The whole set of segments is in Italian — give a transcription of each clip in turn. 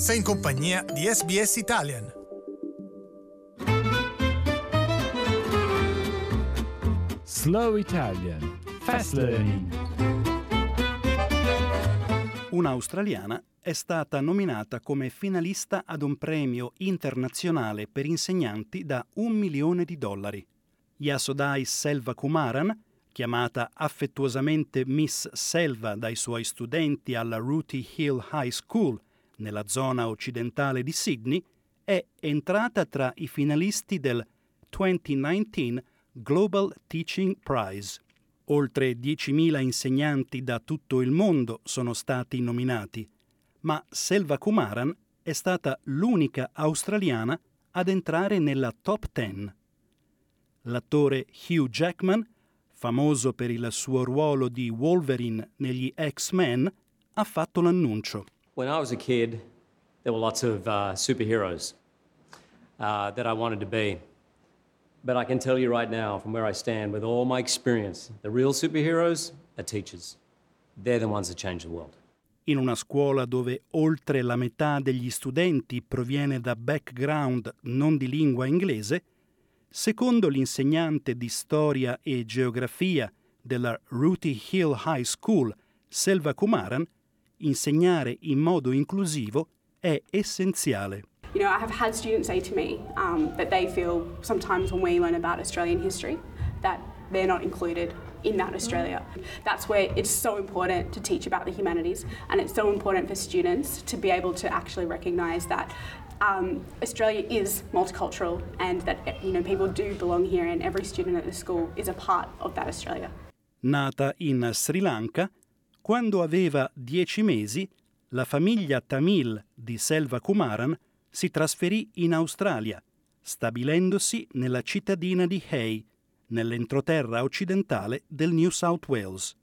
Sei in compagnia di SBS Italian. Slow Italian Fast Learning Un'australiana è stata nominata come finalista ad un premio internazionale per insegnanti da un milione di dollari. Yasodai Selva Kumaran, chiamata affettuosamente Miss Selva dai suoi studenti alla Rooty Hill High School nella zona occidentale di Sydney, è entrata tra i finalisti del 2019 Global Teaching Prize. Oltre 10.000 insegnanti da tutto il mondo sono stati nominati, ma Selva Kumaran è stata l'unica australiana ad entrare nella top 10. L'attore Hugh Jackman, famoso per il suo ruolo di Wolverine negli X-Men, ha fatto l'annuncio. When I was a kid, there were lots of uh, superheroes uh, that I wanted to be. But I can tell you right now, from where I stand, with all my experience, the real superheroes are teachers. They're the ones that change the world. In una scuola dove oltre la metà degli studenti proviene da background non di lingua inglese, secondo l'insegnante di storia e geografia della Rooty Hill High School, Selva Kumaran, insegnare in modo inclusivo è essenziale. You know, I have had students say to me um, that they feel sometimes when we learn about Australian history that they're not included in that Australia. That's where it's so important to teach about the humanities, and it's so important for students to be able to actually recognise that um, Australia is multicultural and that you know people do belong here, and every student at the school is a part of that Australia. Nata in Sri Lanka, quando aveva dieci mesi, la famiglia Tamil di Selva Kumaran si trasferì in Australia, stabilendosi nella cittadina di Hay, nell'entroterra occidentale del New South Wales.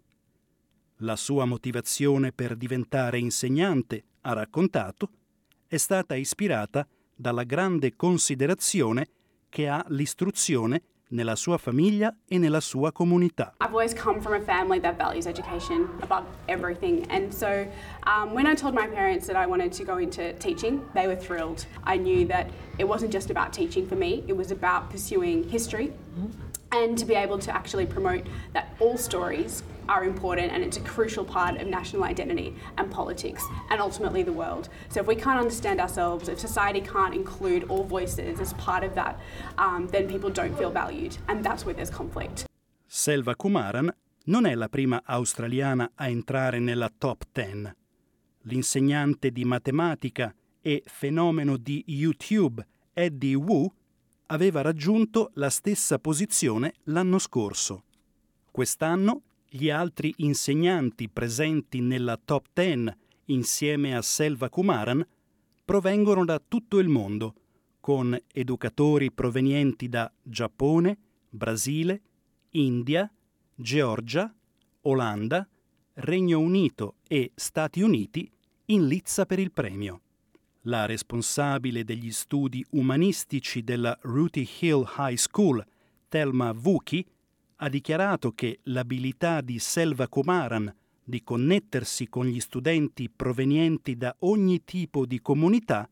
La sua motivazione per diventare insegnante, ha raccontato, è stata ispirata dalla grande considerazione che ha l'istruzione nella sua famiglia e nella sua comunità. I've always come from a family that values education above everything, and so um, when I told my parents that I wanted to go into teaching, they were thrilled. I knew that it wasn't just about teaching for me; it was about pursuing history. And to be able to actually promote that all stories are important and it's a crucial part of national identity and politics and ultimately the world. So if we can't understand ourselves, if society can't include all voices as part of that, um, then people don't feel valued and that's where there's conflict. Selva Kumaran non è la prima australiana a entrare nella top 10. L'insegnante di matematica e fenomeno di YouTube Eddie Wu aveva raggiunto la stessa posizione l'anno scorso. Quest'anno gli altri insegnanti presenti nella top 10 insieme a Selva Kumaran provengono da tutto il mondo, con educatori provenienti da Giappone, Brasile, India, Georgia, Olanda, Regno Unito e Stati Uniti in lizza per il premio. La responsabile degli studi umanistici della Rooty Hill High School, Thelma Vuki, ha dichiarato che l'abilità di Selva Kumaran di connettersi con gli studenti provenienti da ogni tipo di comunità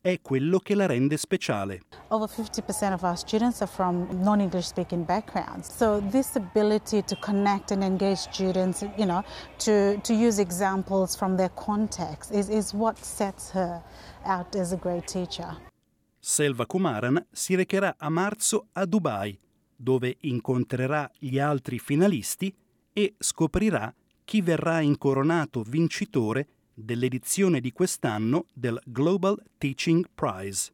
è quello che la rende speciale. Over 50% of our students are from non-English speaking backgrounds. So this ability to connect and engage students, you know, to, to use examples from their context is, is what sets her out as a great teacher. Selva Kumaran si recherà a marzo a Dubai, dove incontrerà gli altri finalisti e scoprirà chi verrà incoronato vincitore dell'edizione di quest'anno del Global Teaching Prize.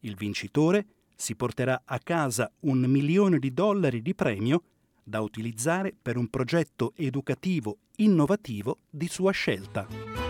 Il vincitore si porterà a casa un milione di dollari di premio da utilizzare per un progetto educativo innovativo di sua scelta.